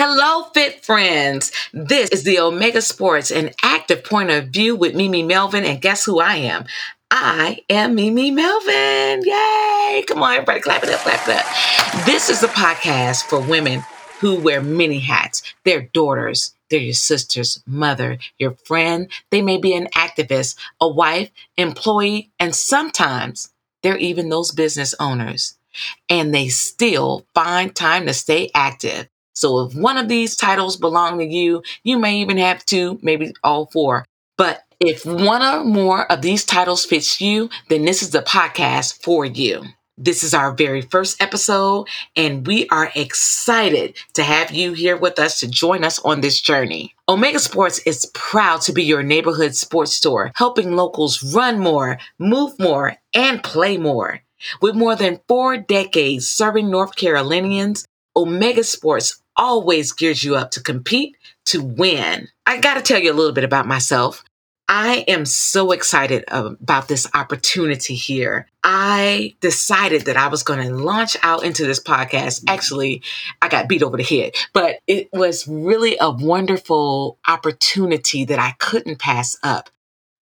Hello, fit friends. This is the Omega Sports, an active point of view with Mimi Melvin. And guess who I am? I am Mimi Melvin. Yay! Come on, everybody, clap it up, clap it up. This is a podcast for women who wear many hats. They're daughters, they're your sister's mother, your friend. They may be an activist, a wife, employee, and sometimes they're even those business owners. And they still find time to stay active. So if one of these titles belong to you, you may even have two, maybe all four. But if one or more of these titles fits you, then this is the podcast for you. This is our very first episode, and we are excited to have you here with us to join us on this journey. Omega Sports is proud to be your neighborhood sports store, helping locals run more, move more, and play more. With more than four decades serving North Carolinians, Omega Sports always gears you up to compete, to win. I got to tell you a little bit about myself. I am so excited about this opportunity here. I decided that I was going to launch out into this podcast. Actually, I got beat over the head, but it was really a wonderful opportunity that I couldn't pass up.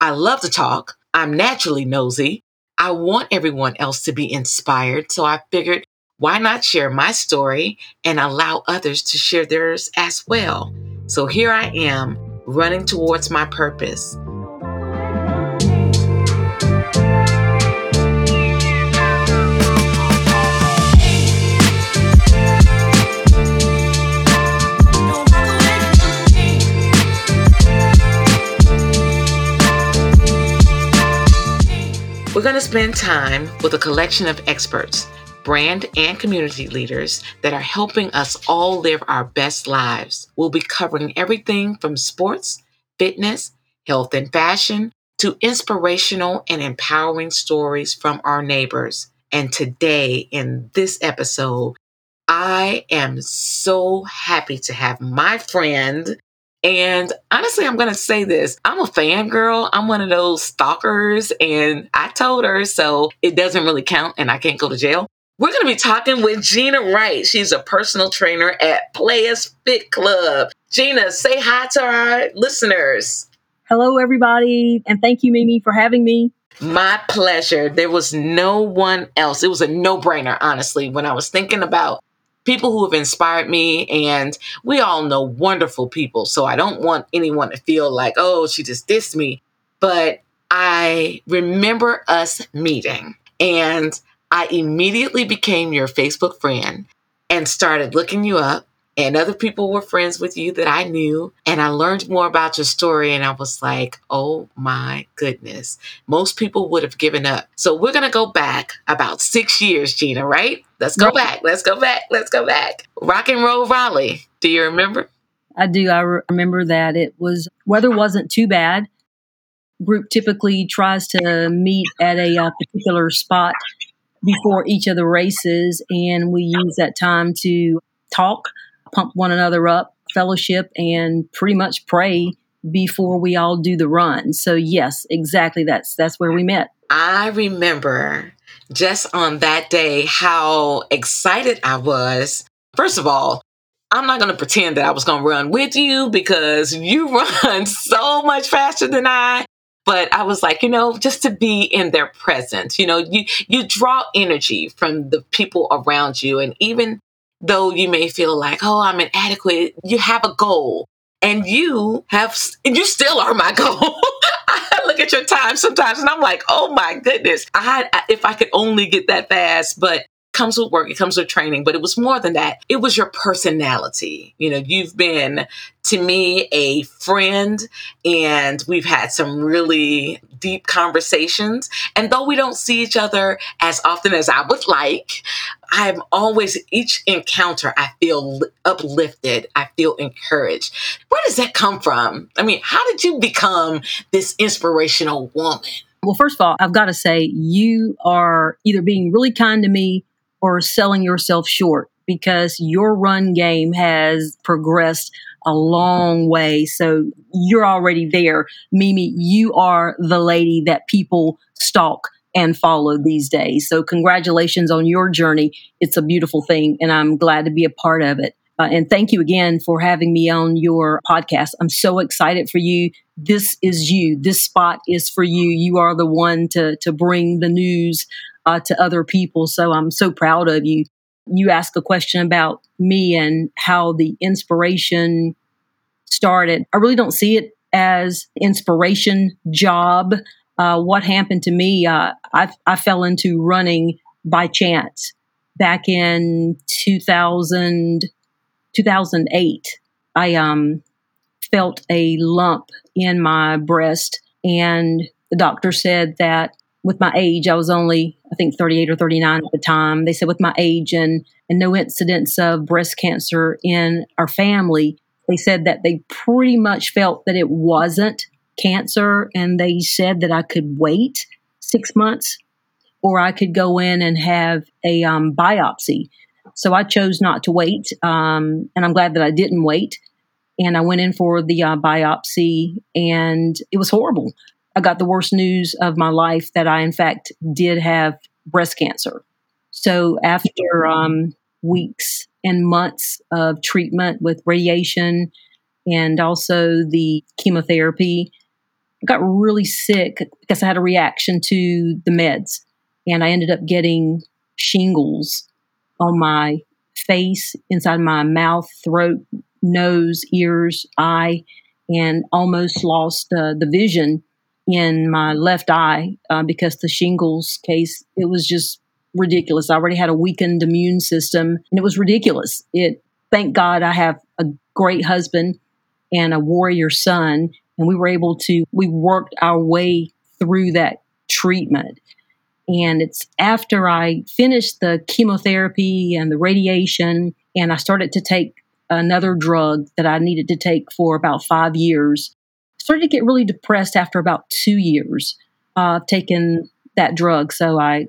I love to talk. I'm naturally nosy. I want everyone else to be inspired. So I figured why not share my story and allow others to share theirs as well? So here I am running towards my purpose. We're going to spend time with a collection of experts brand and community leaders that are helping us all live our best lives. We'll be covering everything from sports, fitness, health and fashion to inspirational and empowering stories from our neighbors. And today, in this episode, I am so happy to have my friend. And honestly, I'm going to say this I'm a fangirl. I'm one of those stalkers, and I told her, so it doesn't really count, and I can't go to jail. We're going to be talking with Gena Wright. She's a personal trainer at Playa's Fit Club. Gena, say hi to our listeners. Hello, everybody, and thank you, Mimi, for having me. My pleasure. There was no one else. It was a no brainer, honestly, when I was thinking about people who have inspired me. And we all know wonderful people. So I don't want anyone to feel like, oh, she just dissed me. But I remember us meeting and I immediately became your Facebook friend and started looking you up. And other people were friends with you that I knew. And I learned more about your story. And I was like, oh my goodness. Most people would have given up. So we're going to go back about six years, Gena, right? Let's go right. back. Let's go back. Let's go back. Rock and roll Raleigh. Do you remember? I do. I remember that it was, weather wasn't too bad. Group typically tries to meet at a uh, particular spot before each of the races, and we use that time to talk, pump one another up, fellowship, and pretty much pray before we all do the run. So yes, exactly that's that's where we met. I remember just on that day how excited I was. First of all, I'm not going to pretend that I was going to run with you because you run so much faster than I but I was like, you know, just to be in their presence, you know, you, you draw energy from the people around you. And even though you may feel like, oh, I'm inadequate, you have a goal and you have, you still are my goal. I look at your time sometimes and I'm like, oh my goodness, I, if I could only get that fast, but comes with work, it comes with training, but it was more than that. It was your personality. You know, you've been to me a friend and we've had some really deep conversations. And though we don't see each other as often as I would like, I'm always, each encounter, I feel uplifted. I feel encouraged. Where does that come from? I mean, how did you become this inspirational woman? Well, first of all, I've got to say, you are either being really kind to me or selling yourself short because your run game has progressed a long way. So you're already there. Mimi, you are the lady that people stalk and follow these days. So congratulations on your journey. It's a beautiful thing and I'm glad to be a part of it. Uh, and thank you again for having me on your podcast. I'm so excited for you. This is you. This spot is for you. You are the one to to bring the news uh, to other people. So I'm so proud of you. You asked a question about me and how the inspiration started. I really don't see it as inspiration job. Uh, what happened to me? Uh, I, I fell into running by chance back in 2000, 2008. I um, felt a lump in my breast, and the doctor said that with my age, I was only, I think, 38 or 39 at the time. They said with my age and, and no incidence of breast cancer in our family, they said that they pretty much felt that it wasn't cancer, and they said that I could wait six months or I could go in and have a um, biopsy. So I chose not to wait, um, and I'm glad that I didn't wait. And I went in for the uh, biopsy, and it was horrible. I got the worst news of my life that I, in fact, did have breast cancer. So after um, weeks and months of treatment with radiation and also the chemotherapy, I got really sick because I had a reaction to the meds and I ended up getting shingles on my face, inside my mouth, throat, nose, ears, eye, and almost lost uh, the vision in my left eye uh, because the shingles case it was just ridiculous. I already had a weakened immune system, and it was ridiculous. It thank God I have a great husband and a warrior son, and we were able to we worked our way through that treatment and it's after I finished the chemotherapy and the radiation, and I started to take another drug that I needed to take for about five years. I started to get really depressed after about two years of uh, taking that drug. So I,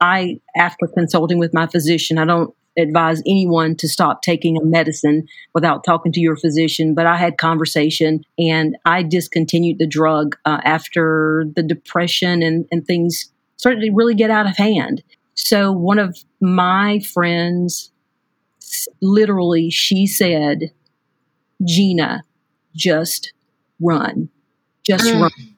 I after consulting with my physician, I don't advise anyone to stop taking a medicine without talking to your physician. But I had conversation and I discontinued the drug uh, after the depression and, and things started to really get out of hand. So one of my friends, literally, she said, Gena, just run, just mm. run.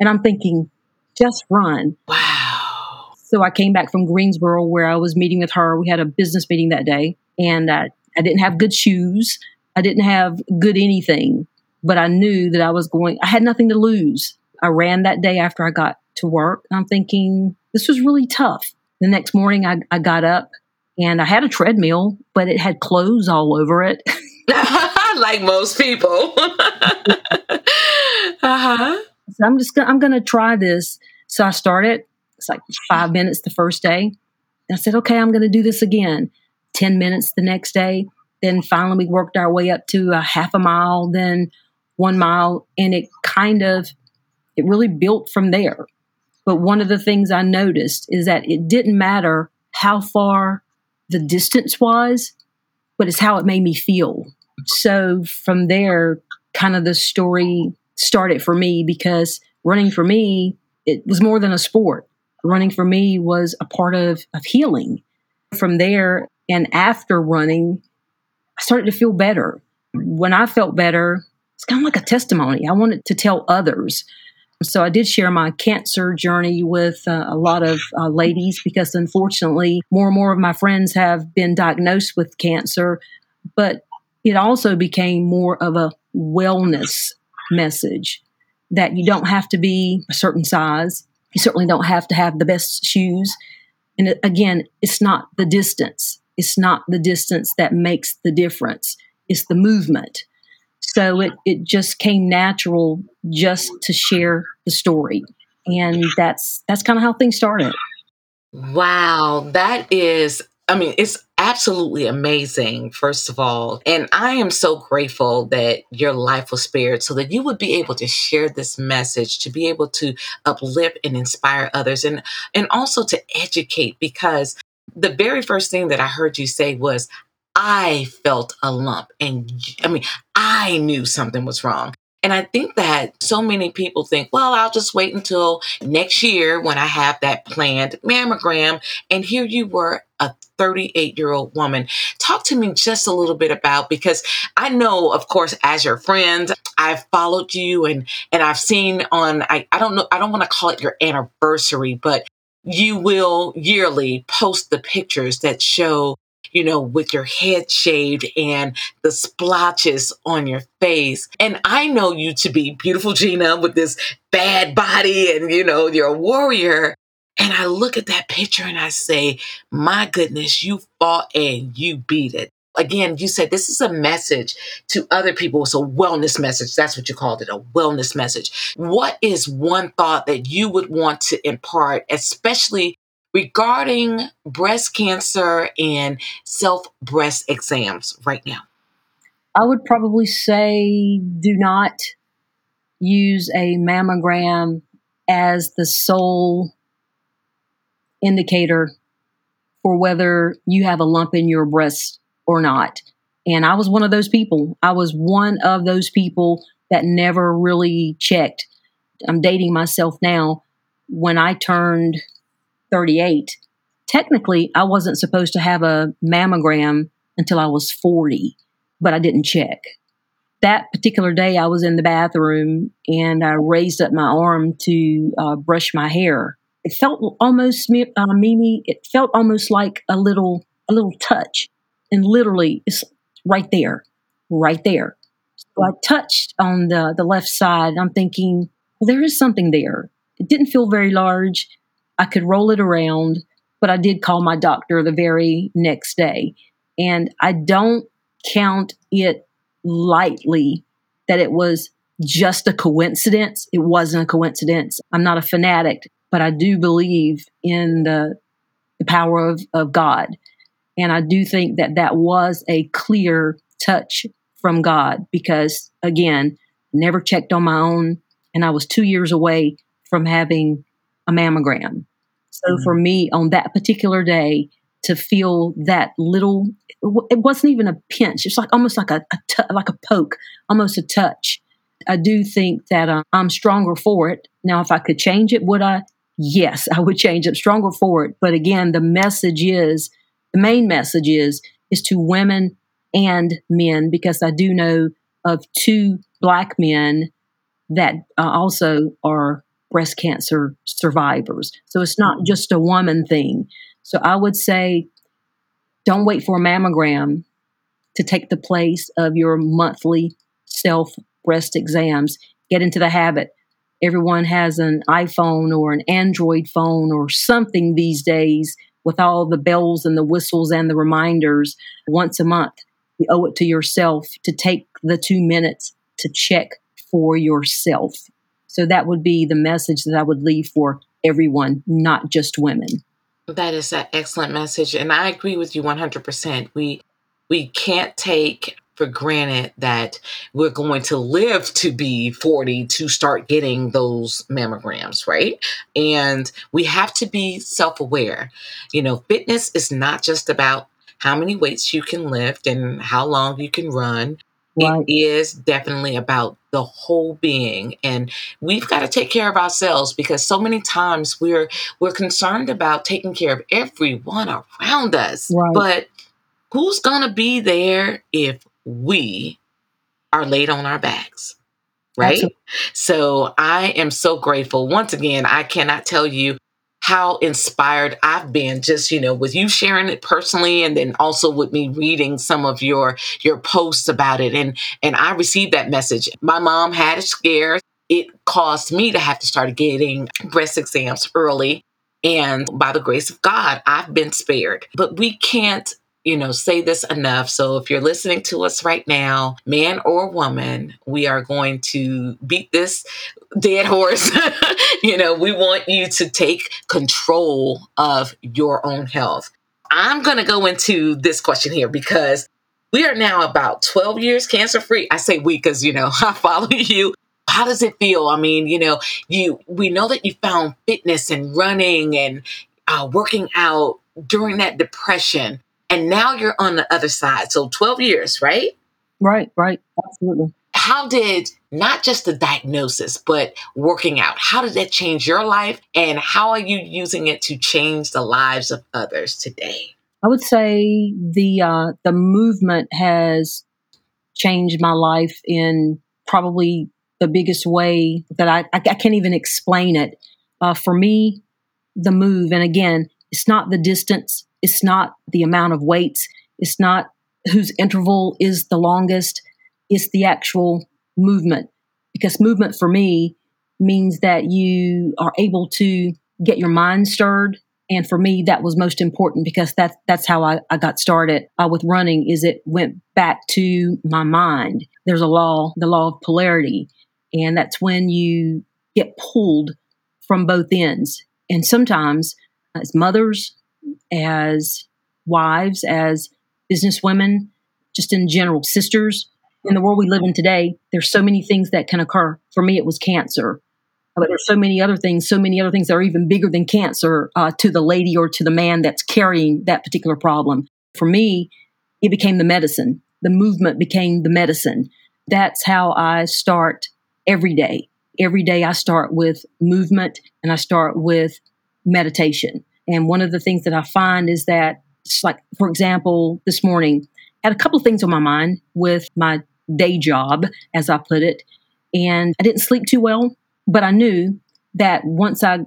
And I'm thinking, just run. Wow. So I came back from Greensboro where I was meeting with her. We had a business meeting that day, and I, I didn't have good shoes. I didn't have good anything, but I knew that I was going, I had nothing to lose. I ran that day after I got to work. I'm thinking, this was really tough. The next morning, I, I got up and I had a treadmill, but it had clothes all over it. like most people. uh-huh. So I'm just gonna, I'm going to try this. So I started. It's like five minutes the first day. I said, okay, I'm going to do this again. Ten minutes the next day. Then finally, we worked our way up to a half a mile, then one mile, and it kind of it really built from there. But one of the things I noticed is that it didn't matter how far the distance was, but it's how it made me feel. So from there, kind of the story started for me because running for me, it was more than a sport. Running for me was a part of, of healing. From there and after running, I started to feel better. When I felt better, it's kind of like a testimony. I wanted to tell others so I did share my cancer journey with uh, a lot of uh, ladies because unfortunately, more and more of my friends have been diagnosed with cancer. But it also became more of a wellness message that you don't have to be a certain size. You certainly don't have to have the best shoes. And again, it's not the distance. It's not the distance that makes the difference. It's the movement. So it, it just came natural just to share the story. And that's that's kind of how things started. Wow, that is I mean, it's absolutely amazing, first of all. And I am so grateful that your life was spared so that you would be able to share this message, to be able to uplift and inspire others and and also to educate because the very first thing that I heard you say was I felt a lump and I mean, I knew something was wrong. And I think that so many people think, well, I'll just wait until next year when I have that planned mammogram. And here you were, a 38 year old woman. Talk to me just a little bit about because I know, of course, as your friend, I've followed you and and I've seen on I, I don't know, I don't want to call it your anniversary, but you will yearly post the pictures that show you know, with your head shaved and the splotches on your face. And I know you to be beautiful Gena with this bad body and, you know, you're a warrior. And I look at that picture and I say, my goodness, you fought and you beat it. Again, you said this is a message to other people. It's a wellness message. That's what you called it, a wellness message. What is one thought that you would want to impart, especially regarding breast cancer and self breast exams right now? I would probably say do not use a mammogram as the sole indicator for whether you have a lump in your breast or not. And I was one of those people. I was one of those people that never really checked. I'm dating myself now. When I turned 38, technically, I wasn't supposed to have a mammogram until I was 40, but I didn't check. That particular day, I was in the bathroom and I raised up my arm to uh, brush my hair. It felt almost, uh, Mimi, it felt almost like a little, a little touch. And literally, it's right there, right there. So I touched on the, the left side. I'm thinking, well, there is something there. It didn't feel very large. I could roll it around, but I did call my doctor the very next day. And I don't count it lightly that it was just a coincidence. It wasn't a coincidence. I'm not a fanatic, but I do believe in the, the power of, of God. And I do think that that was a clear touch from God because, again, never checked on my own. And I was two years away from having a mammogram. So mm-hmm. for me on that particular day to feel that little, it wasn't even a pinch. It's like almost like a, a t- like a poke, almost a touch. I do think that uh, I'm stronger for it. Now, if I could change it, would I? Yes, I would change it. Stronger for it. But again, the message is the main message is is to women and men because I do know of two black men that uh, also are breast cancer survivors. So it's not just a woman thing. So I would say don't wait for a mammogram to take the place of your monthly self breast exams. Get into the habit. Everyone has an iPhone or an Android phone or something these days with all the bells and the whistles and the reminders once a month. You owe it to yourself to take the two minutes to check for yourself. So that would be the message that I would leave for everyone, not just women. That is an excellent message. And I agree with you 100%. We, we can't take for granted that we're going to live to be 40 to start getting those mammograms, right? And we have to be self aware. You know, fitness is not just about how many weights you can lift and how long you can run. Right. It is definitely about the whole being and we've got to take care of ourselves because so many times we're we're concerned about taking care of everyone around us. Right. But who's going to be there if we are laid on our backs? Right? Absolutely. So I am so grateful. Once again, I cannot tell you how inspired I've been just, you know, with you sharing it personally and then also with me reading some of your your posts about it and and I received that message. My mom had a scare. It caused me to have to start getting breast exams early and by the grace of God, I've been spared. But we can't you know, say this enough. So if you're listening to us right now, man or woman, we are going to beat this dead horse. you know, we want you to take control of your own health. I'm going to go into this question here because we are now about 12 years cancer free. I say we because, you know, I follow you. How does it feel? I mean, you know, you we know that you found fitness and running and uh, working out during that depression and now you're on the other side. So 12 years, right? Right, right. Absolutely. how did not just the diagnosis, but working out, how did that change your life? And how are you using it to change the lives of others today? I would say the uh, the movement has changed my life in probably the biggest way that I, I, I can't even explain it. Uh, for me, the move, and again, it's not the distance, it's not the amount of weights, it's not whose interval is the longest, it's the actual movement. Because movement for me means that you are able to get your mind stirred. And for me, that was most important because that, that's how I, I got started uh, with running is it went back to my mind. There's a law, the law of polarity. And that's when you get pulled from both ends. And sometimes as mothers, as wives, as businesswomen, just in general, sisters, in the world we live in today, there's so many things that can occur. For me, it was cancer. But there's so many other things, so many other things that are even bigger than cancer uh, to the lady or to the man that's carrying that particular problem. For me, it became the medicine. The movement became the medicine. That's how I start every day. Every day I start with movement and I start with meditation. And one of the things that I find is that, like, for example, this morning, I had a couple things on my mind with my day job, as I put it. And I didn't sleep too well, but I knew that once I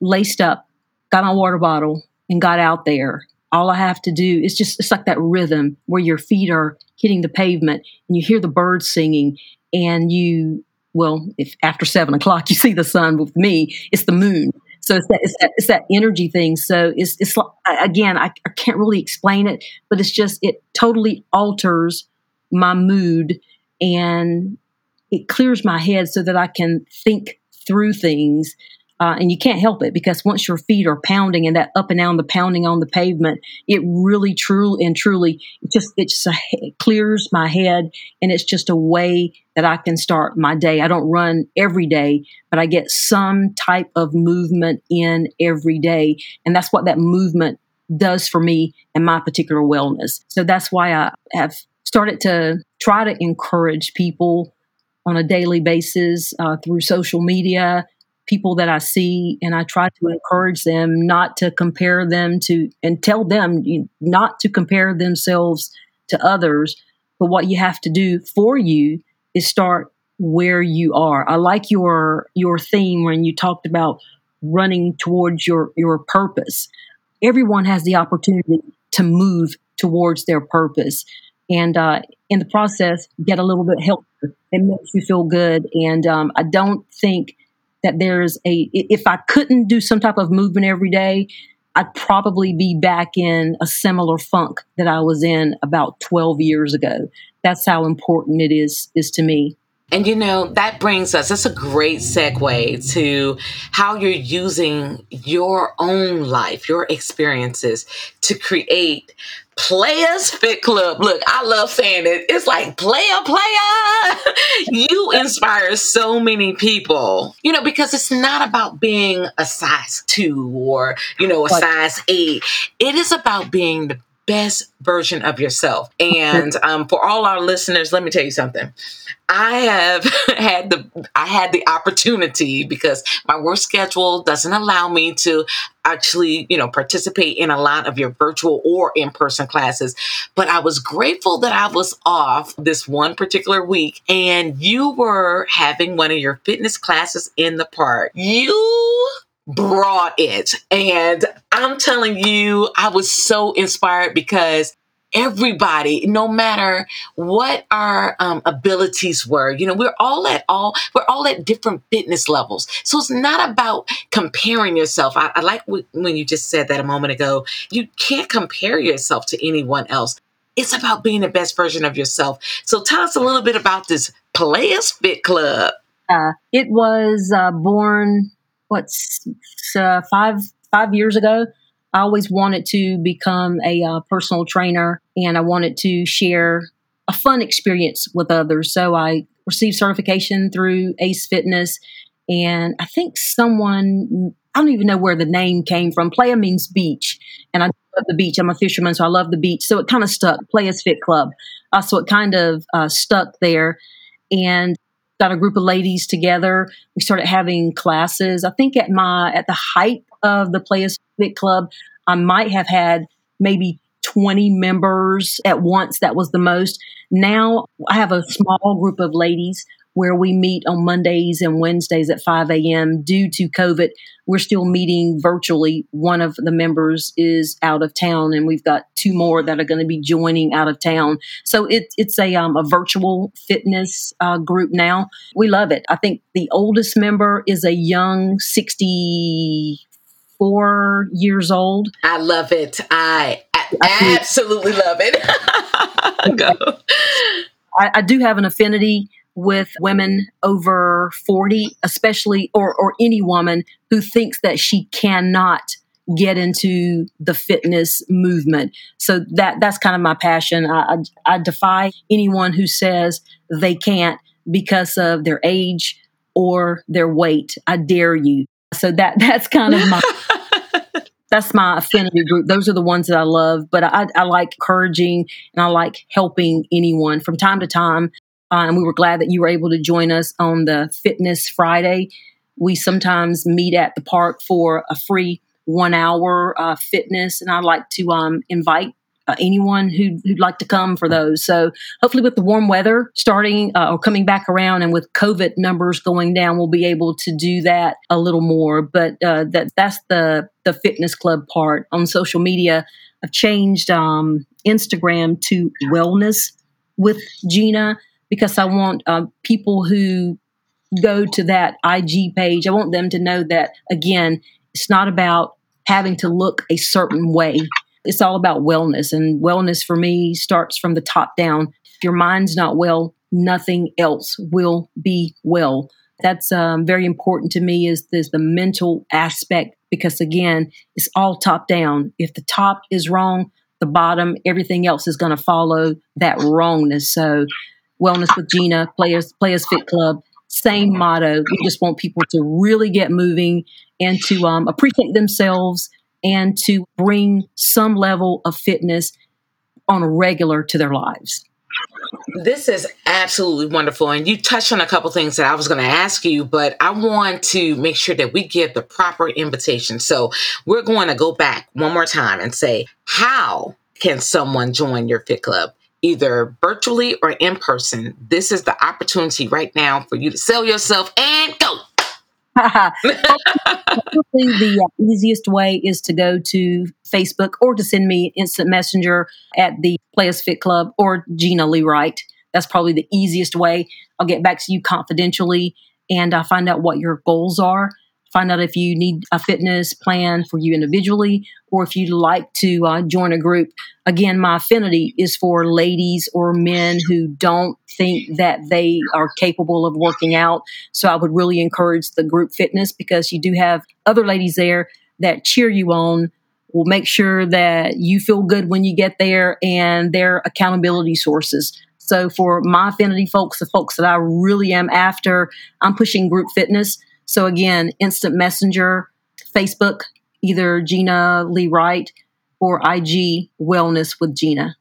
laced up, got my water bottle, and got out there, all I have to do is just, it's like that rhythm where your feet are hitting the pavement and you hear the birds singing and you, well, if after seven o'clock you see the sun with me, it's the moon. So it's that, it's that, it's that energy thing. So it's, it's like, again, I, I can't really explain it, but it's just, it totally alters my mood and it clears my head so that I can think through things. Uh, and you can't help it because once your feet are pounding and that up and down the pounding on the pavement, it really, truly, and truly, it just it just it clears my head, and it's just a way that I can start my day. I don't run every day, but I get some type of movement in every day, and that's what that movement does for me and my particular wellness. So that's why I have started to try to encourage people on a daily basis uh, through social media, people that I see, and I try to encourage them not to compare them to, and tell them not to compare themselves to others. But what you have to do for you is start where you are. I like your your theme when you talked about running towards your your purpose. Everyone has the opportunity to move towards their purpose and uh, in the process get a little bit healthier. It makes you feel good. And um, I don't think that there's a if I couldn't do some type of movement every day, I'd probably be back in a similar funk that I was in about 12 years ago. That's how important it is is to me. And you know, that brings us, that's a great segue to how you're using your own life, your experiences to create Playa's Fit Club. Look, I love saying it. It's like player, player. you inspire so many people, you know, because it's not about being a size two or, you know, a size eight. It is about being the best version of yourself. And um, for all our listeners, let me tell you something. I have had the I had the opportunity because my work schedule doesn't allow me to actually, you know, participate in a lot of your virtual or in-person classes, but I was grateful that I was off this one particular week and you were having one of your fitness classes in the park. You brought it. And I'm telling you, I was so inspired because everybody, no matter what our um, abilities were, you know, we're all at all, we're all at different fitness levels. So it's not about comparing yourself. I, I like w- when you just said that a moment ago. You can't compare yourself to anyone else. It's about being the best version of yourself. So tell us a little bit about this Playa's Fit Club. Uh, it was uh, born what's uh, five five years ago. I always wanted to become a uh, personal trainer, and I wanted to share a fun experience with others. So I received certification through Ace Fitness, and I think someone I don't even know where the name came from. Playa means beach, and I love the beach. I'm a fisherman, so I love the beach. So it kind of stuck. Playa's Fit Club. Uh, so it kind of uh, stuck there. and got a group of ladies together. We started having classes. I think at my at the height of the Playa's Fit Club, I might have had maybe 20 members at once. That was the most. Now I have a small group of ladies where we meet on Mondays and Wednesdays at 5 a.m. Due to COVID, we're still meeting virtually. One of the members is out of town, and we've got two more that are going to be joining out of town. So it, it's a, um, a virtual fitness uh, group now. We love it. I think the oldest member is a young 64 years old. I love it. I, I absolutely love it. Go. I, I do have an affinity with women over 40, especially, or, or any woman who thinks that she cannot get into the fitness movement. So that that's kind of my passion. I, I, I defy anyone who says they can't because of their age or their weight. I dare you. So that that's kind of my that's my affinity group. Those are the ones that I love. But I, I like encouraging and I like helping anyone from time to time. Uh, and we were glad that you were able to join us on the Fitness Friday. We sometimes meet at the park for a free one hour uh, fitness, and I'd like to um, invite uh, anyone who'd, who'd, like to come for those. So hopefully, with the warm weather starting uh, or coming back around, and with COVID numbers going down, we'll be able to do that a little more. But uh, that that's the the fitness club part on social media. I've changed um, Instagram to Wellness with Gena because I want uh, people who go to that IG page, I want them to know that, again, it's not about having to look a certain way. It's all about wellness. And wellness for me starts from the top down. If your mind's not well, nothing else will be well. That's um, very important to me is, is the mental aspect because again, it's all top down. If the top is wrong, the bottom, everything else is going to follow that wrongness. So Wellness with Gena, Playa's Playa's Fit Club. Same motto. We just want people to really get moving and to um, appreciate themselves and to bring some level of fitness on a regular to their lives. This is absolutely wonderful. And you touched on a couple things that I was going to ask you, but I want to make sure that we give the proper invitation. So we're going to go back one more time and say, how can someone join your fit club? either virtually or in person, this is the opportunity right now for you to sell yourself and go. The uh, easiest way is to go to Facebook or to send me instant messenger at the Playa's Fit Club or Gena Lee Wright. That's probably the easiest way. I'll get back to you confidentially and I uh, find out what your goals are find out if you need a fitness plan for you individually or if you'd like to uh, join a group. Again, my affinity is for ladies or men who don't think that they are capable of working out. So I would really encourage the group fitness because you do have other ladies there that cheer you on. Will make sure that you feel good when you get there and their accountability sources. So for my affinity folks, the folks that I really am after, I'm pushing group fitness so again, instant messenger, Facebook, either Gena Lee Wright or IG Wellness with Gena.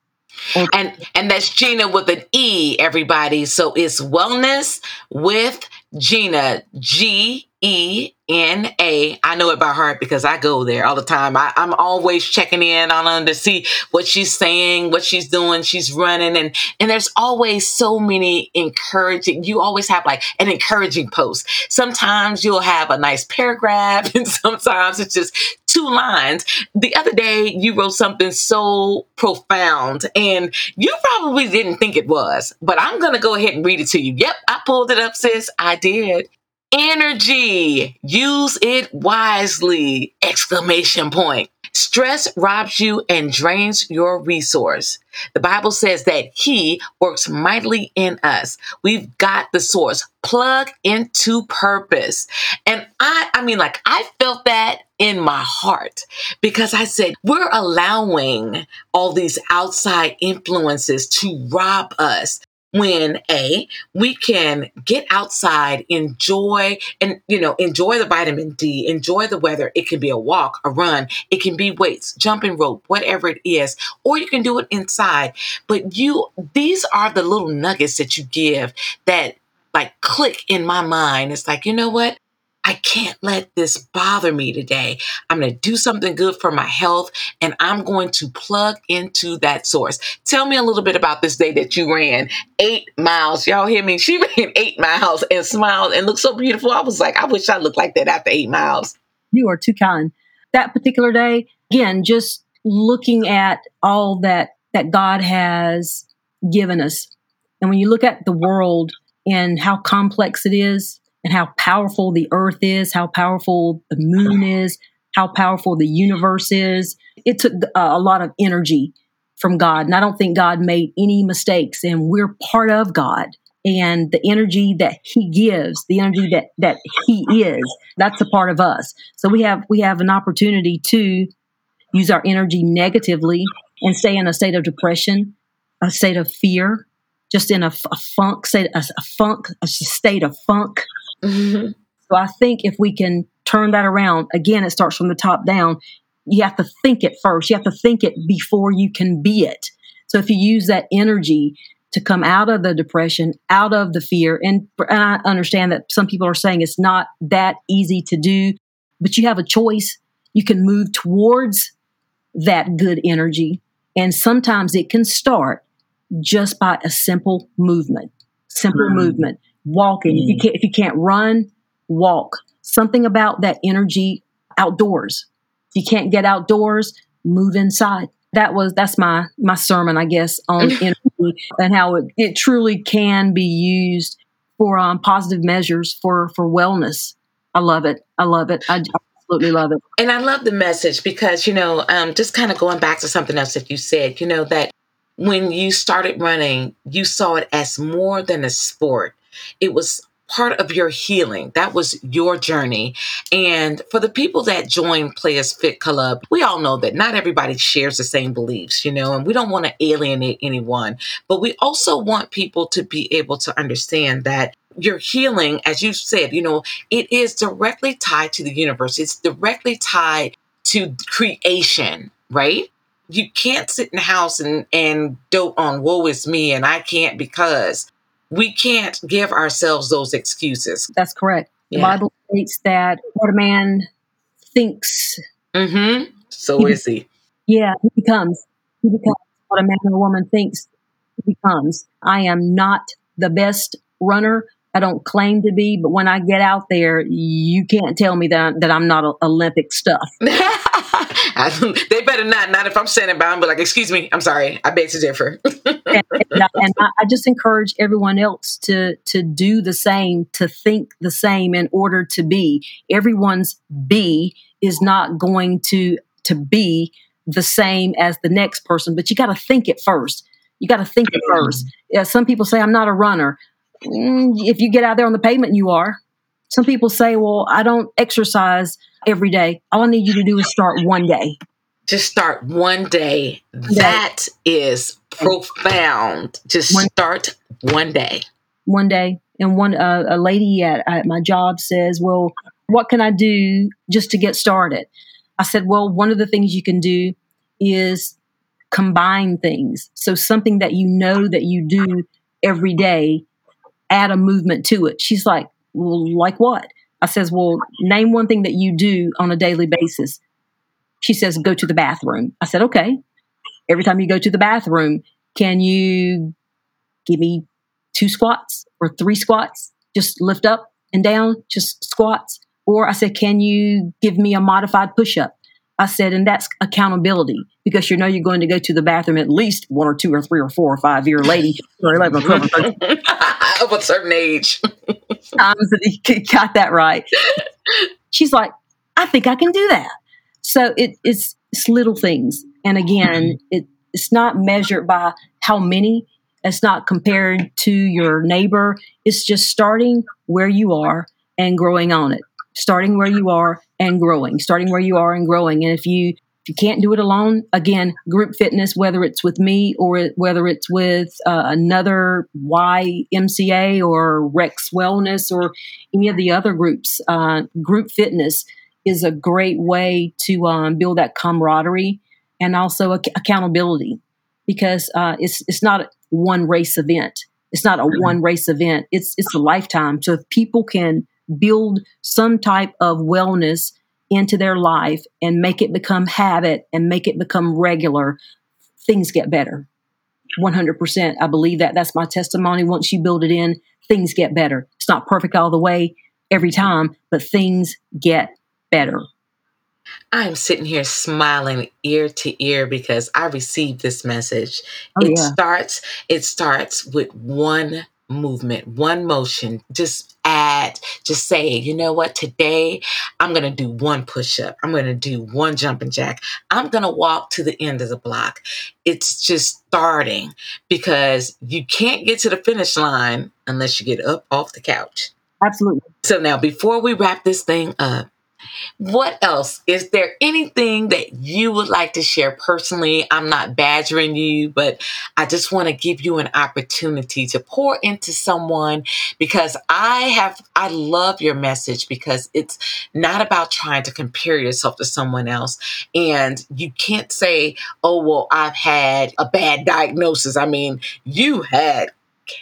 And and that's Gena with an E, everybody. So it's wellness with Gena. G E N A. I know it by heart because I go there all the time. I, am always checking in on her to see what she's saying, what she's doing. She's running, and and there's always so many encouraging. You always have like an encouraging post. Sometimes you'll have a nice paragraph, and sometimes it's just two lines. The other day you wrote something so profound, and you probably didn't think it was, but I'm gonna go ahead and read it to you. Yep, I pulled it up, sis. I did energy. Use it wisely. Exclamation point. Stress robs you and drains your resource. The Bible says that He works mightily in us. We've got the source. Plug into purpose. And I, I mean, like, I felt that in my heart because I said, we're allowing all these outside influences to rob us when a we can get outside enjoy and you know enjoy the vitamin d enjoy the weather. It can be a walk a run it can be weights jumping rope whatever it is or you can do it inside. But you these are the little nuggets that you give that like click in my mind. It's like you know what I can't let this bother me today. I'm going to do something good for my health and I'm going to plug into that source. Tell me a little bit about this day that you ran eight miles. Y'all hear me? She ran eight miles and smiled and looked so beautiful. I was like, I wish I looked like that after eight miles. You are too kind. That particular day, again, just looking at all that that God has given us. And when you look at the world and how complex it is, and how powerful the earth is, how powerful the moon is, how powerful the universe is. It took uh, a lot of energy from God. And I don't think God made any mistakes. And we're part of God. And the energy that He gives, the energy that that He is, that's a part of us. So we have we have an opportunity to use our energy negatively and stay in a state of depression, a state of fear, just in a, a funk, state, a, a funk, a state of funk, Mm-hmm. So I think if we can turn that around, again, it starts from the top down. You have to think it first. You have to think it before you can be it. So if you use that energy to come out of the depression, out of the fear, and, and I understand that some people are saying it's not that easy to do, but you have a choice. You can move towards that good energy. And sometimes it can start just by a simple movement, simple mm. movement walking. Mm. If you mm. can't, if you can't run, walk. Something about that energy outdoors. If you can't get outdoors, move inside. That was that's my my sermon, I guess, on energy and how it, it truly can be used for um, positive measures for for wellness. I love it. I love it. I absolutely love it. And I love the message because you know, um, just kind of going back to something else that you said, you know, that when you started running, you saw it as more than a sport. It was part of your healing. That was your journey. And for the people that join Playa's Fit Club, we all know that not everybody shares the same beliefs, you know, and we don't want to alienate anyone, but we also want people to be able to understand that your healing, as you said, you know, it is directly tied to the universe. It's directly tied to creation, right? You can't sit in the house and, and dote on woe is me and I can't because we can't give ourselves those excuses. That's correct. Yeah. The Bible states that what a man thinks. Mm-hmm. So he is he. Yeah, he becomes. He becomes what a man or woman thinks he becomes. I am not the best runner. I don't claim to be, but when I get out there, you can't tell me that, that I'm not Olympic stuff. they better not. Not if I'm standing by and be like, "Excuse me, I'm sorry, I beg to differ." and, and, and I, I just encourage everyone else to to do the same, to think the same in order to be. Everyone's be is not going to to be the same as the next person, but you got to think it first. You got to think it first. Yeah, some people say I'm not a runner. Mm, if you get out there on the pavement, you are. Some people say, well, I don't exercise every day. All I need you to do is start one day. Just start one day. That is profound. Just one, start one day. One day. And one uh, a lady at, at my job says, "Well, what can I do just to get started?" I said, "Well, one of the things you can do is combine things. So something that you know that you do every day, add a movement to it." She's like, well, like what? I says, well, name one thing that you do on a daily basis. She says, go to the bathroom. I said, okay. Every time you go to the bathroom, can you give me two squats or three squats? Just lift up and down, just squats. Or I said, can you give me a modified push up? I said, and that's accountability because you know you're going to go to the bathroom at least one or two or three or four or five year lady or 11 or 12 of a certain age. Times that he got that right. She's like, I think I can do that. So it, it's, it's little things. And again, mm-hmm. it, it's not measured by how many, it's not compared to your neighbor. It's just starting where you are and growing on it starting where you are and growing, starting where you are and growing. And if you If you can't do it alone, again, group fitness, whether it's with me or whether it's with uh, another YMCA or Rex Wellness or any of the other groups, uh, group fitness is a great way to um, build that camaraderie and also ac- accountability because uh, it's it's not one race event. It's not a mm-hmm. one race event. It's it's a lifetime. So if people can build some type of wellness into their life and make it become habit and make it become regular, things get better. 100%. I believe that. That's my testimony. Once you build it in, things get better. It's not perfect all the way every time, but things get better. I'm sitting here smiling ear to ear because I received this message. Oh, it yeah. starts it starts with one movement, one motion. Just add, just say, you know what, today I'm going to do one push up. I'm going to do one jumping jack. I'm going to walk to the end of the block. It's just starting because you can't get to the finish line unless you get up off the couch. Absolutely. So now, before we wrap this thing up, what else? Is there anything that you would like to share personally? I'm not badgering you, but I just want to give you an opportunity to pour into someone because I have, I love your message because it's not about trying to compare yourself to someone else. And you can't say, oh, well, I've had a bad diagnosis. I mean, you had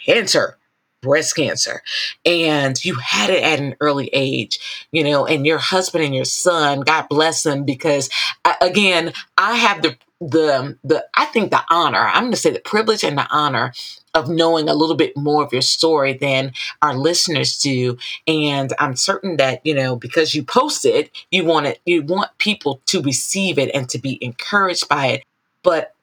cancer breast cancer and you had it at an early age, you know, and your husband and your son, God bless them, because uh, again, I have the the the I think the honor, I'm going to say the privilege and the honor of knowing a little bit more of your story than our listeners do and I'm certain that you know because you post it you want it you want people to receive it and to be encouraged by it but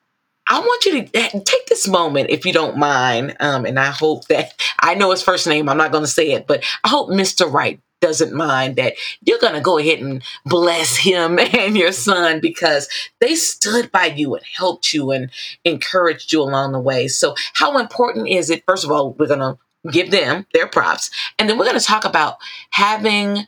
I want you to eh, take this moment, if you don't mind. Um, and I hope that I know his first name. I'm not going to say it, but I hope Mr. Wright doesn't mind that you're going to go ahead and bless him and your son because they stood by you and helped you and encouraged you along the way. So, how important is it? First of all, we're going to give them their props. And then we're going to talk about having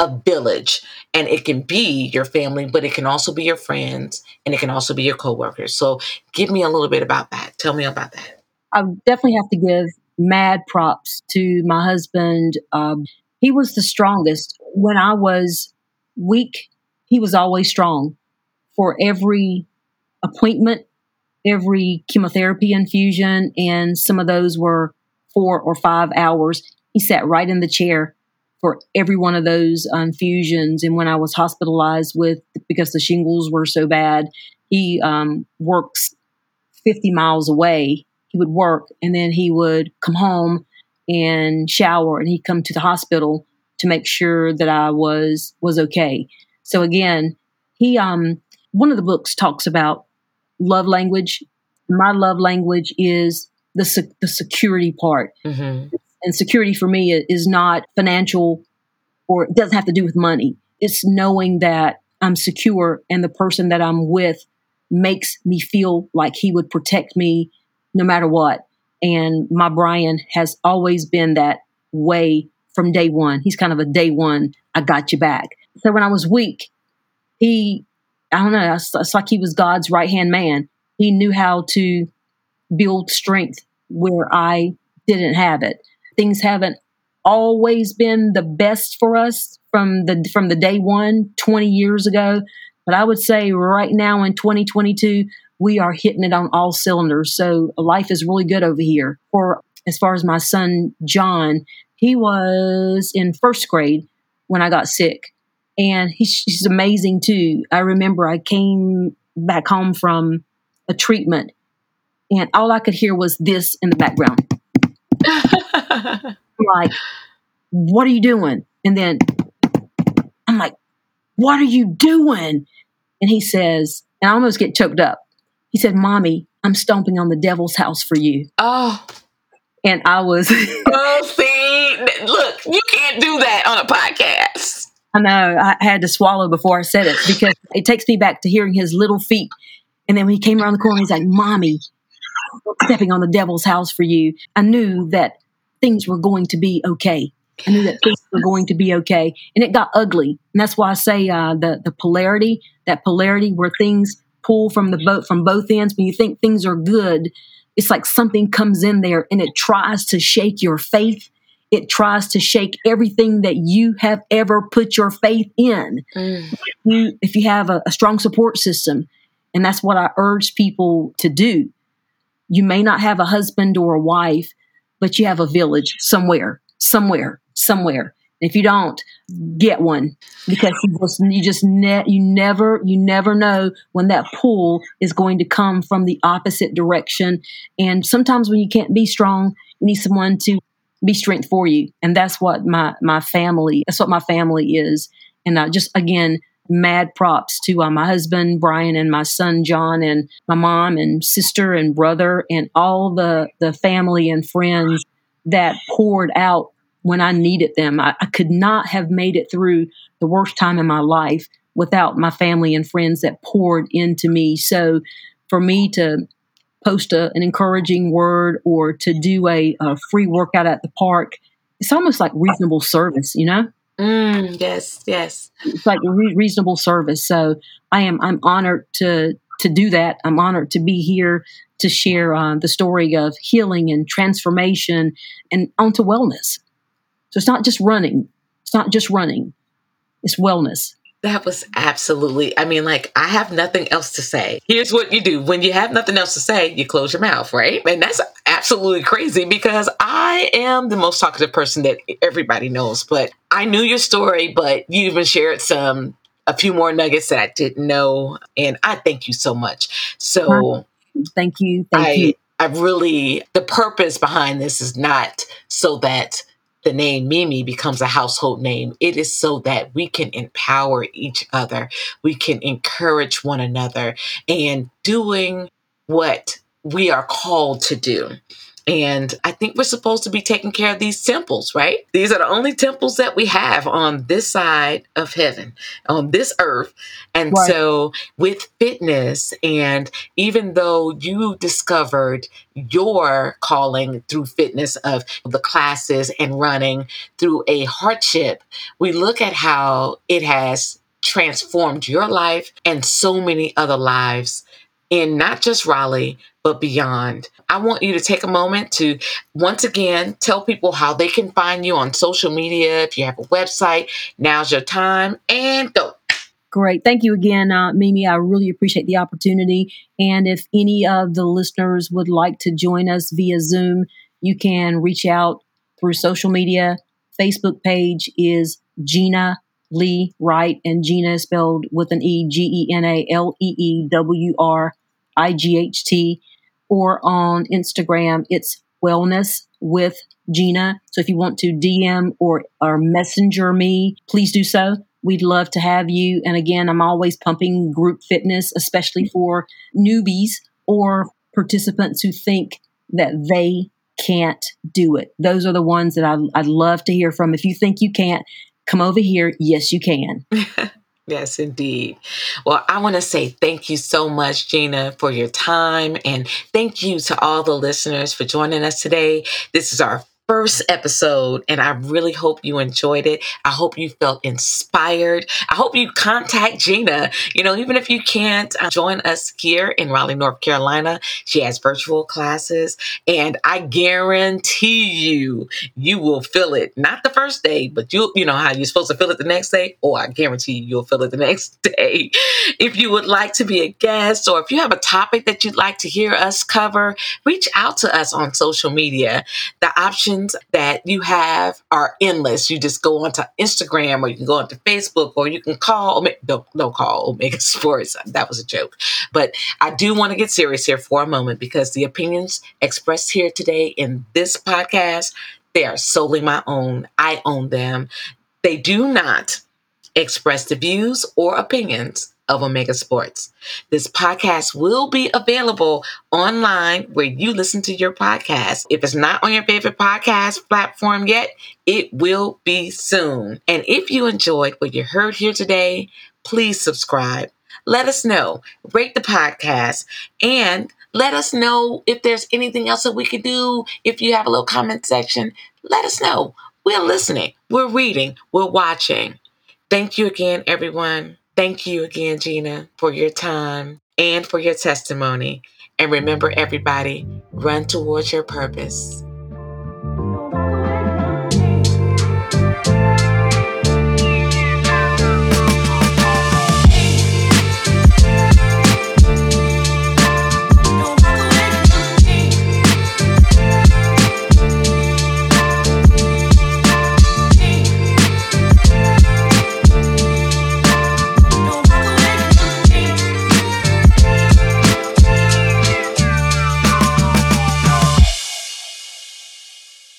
a village and it can be your family but it can also be your friends and it can also be your coworkers. So give me a little bit about that. Tell me about that. I definitely have to give mad props to my husband. Um, he was the strongest. When i was weak he was always strong for every appointment every chemotherapy infusion and some of those were four or five hours. He sat right in the chair for every one of those infusions. And when I was hospitalized with because the shingles were so bad, he um, works 50 miles away. He would work and then he would come home and shower and he'd come to the hospital to make sure that I was was okay. So again, he um one of the books talks about love language. My love language is the the security part. Mm-hmm. And security for me is not financial or it doesn't have to do with money. It's knowing that I'm secure and the person that I'm with makes me feel like he would protect me no matter what. And my Brian has always been that way from day one. He's kind of a day one, I got you back. So when I was weak, he, I don't know, it's like he was God's right hand man. He knew how to build strength where I didn't have it things haven't always been the best for us from the from the day one 20 years ago. But i would say right now in 2022 we are hitting it on all cylinders. So life is really good over here. For as far as my son john he was in first grade when i got sick. And he's, he's amazing too. I remember i came back home from a treatment and all i could hear was this in the background like, what are you doing? And then I'm like, what are you doing? And he says, and I almost get choked up. He said, Mommy, I'm stomping on the devil's house for you. Oh. And I was. oh, see, look, you can't do that on a podcast. I know. I had to swallow before I said it because it takes me back to hearing his little feet. And then when he came around the corner, he's like, Mommy, stepping on the devil's house for you. I knew that things were going to be okay. I knew that things were going to be okay. And it got ugly. And that's why I say uh, the, the polarity, that polarity where things pull from the boat from both ends. When you think things are good, it's like something comes in there and it tries to shake your faith. It tries to shake everything that you have ever put your faith in. Mm. You, if you have a, a strong support system, and that's what I urge people to do. You may not have a husband or a wife, but you have a village somewhere, somewhere, somewhere. If you don't, get one because you just you just ne- you never you never know when that pull is going to come from the opposite direction. And sometimes when you can't be strong, you need someone to be strength for you. And that's what my my family that's what my family is. And I just again, mad props to uh, my husband Brian and my son John and my mom and sister and brother and all the the family and friends that poured out when I needed them. I, I, could not have made it through the worst time in my life without my family and friends that poured into me. So for me to post a, an encouraging word or to do a, a, free workout at the park, it's almost like reasonable service, you know? Mm, yes, yes. It's like re- reasonable service. So I am I'm honored to to do that. I'm honored to be here to share uh, the story of healing and transformation and onto wellness. So it's not just running. It's not just running. It's wellness. That was absolutely, I mean, like, I have nothing else to say. Here's what you do when you have nothing else to say, you close your mouth, right? And that's absolutely crazy because I am the most talkative person that everybody knows. But I knew your story, but you even shared some, a few more nuggets that I didn't know. And I thank you so much. So, thank you. Thank I, you. I really, the purpose behind this is not so that the name Mimi becomes a household name. It is so that we can empower each other, we can encourage one another, and doing what we are called to do. And I think we're supposed to be taking care of these temples, right? These are the only temples that we have on this side of heaven, on this earth. And right. so, with fitness, and even though you discovered your calling through fitness of the classes and running through a hardship, we look at how it has transformed your life and so many other lives in not just Raleigh, but beyond. I want you to take a moment to once again tell people how they can find you on social media. If you have a website, now's your time and go. Great. Thank you again, uh, Mimi. I really appreciate the opportunity. And if any of the listeners would like to join us via Zoom, you can reach out through social media. Facebook page is Gena Lee Wright, and Gena is spelled with an E, G E N A L E E W R I G H T, or on Instagram, it's Wellness with Gena. So if you want to DM or, or messenger me, please do so. We'd love to have you. And again, I'm always pumping group fitness, especially for newbies or participants who think that they can't do it. Those are the ones that I, I'd love to hear from. If you think you can't, come over here. Yes, you can. Yes, indeed. Well, I want to say thank you so much, Gena, for your time. And thank you to all the listeners for joining us today. This is our first episode, and I really hope you enjoyed it. I hope you felt inspired. I hope you contact Gena. You know, even if you can't uh, join us here in Raleigh, North Carolina, she has virtual classes, and I guarantee you, you will feel it. Not the first day, but you, you know how you're supposed to feel it the next day. Oh, I guarantee you, you'll feel it the next day. If you would like to be a guest, or if you have a topic that you'd like to hear us cover, reach out to us on social media. The option that you have are endless. You just go onto Instagram or you can go onto Facebook or you can call, don't, don't call Omega Sports. That was a joke. But I do want to get serious here for a moment because the opinions expressed here today in this podcast, they are solely my own. I own them. They do not express the views or opinions of Omega Sports. This podcast will be available online where you listen to your podcast. If it's not on your favorite podcast platform yet, it will be soon. And if you enjoyed what you heard here today, please subscribe. Let us know, rate the podcast, and let us know if there's anything else that we could do. If you have a little comment section, let us know we're listening, we're reading, we're watching. Thank you again, everyone. Thank you again, Gena, for your time and for your testimony. And remember, everybody, run towards your purpose.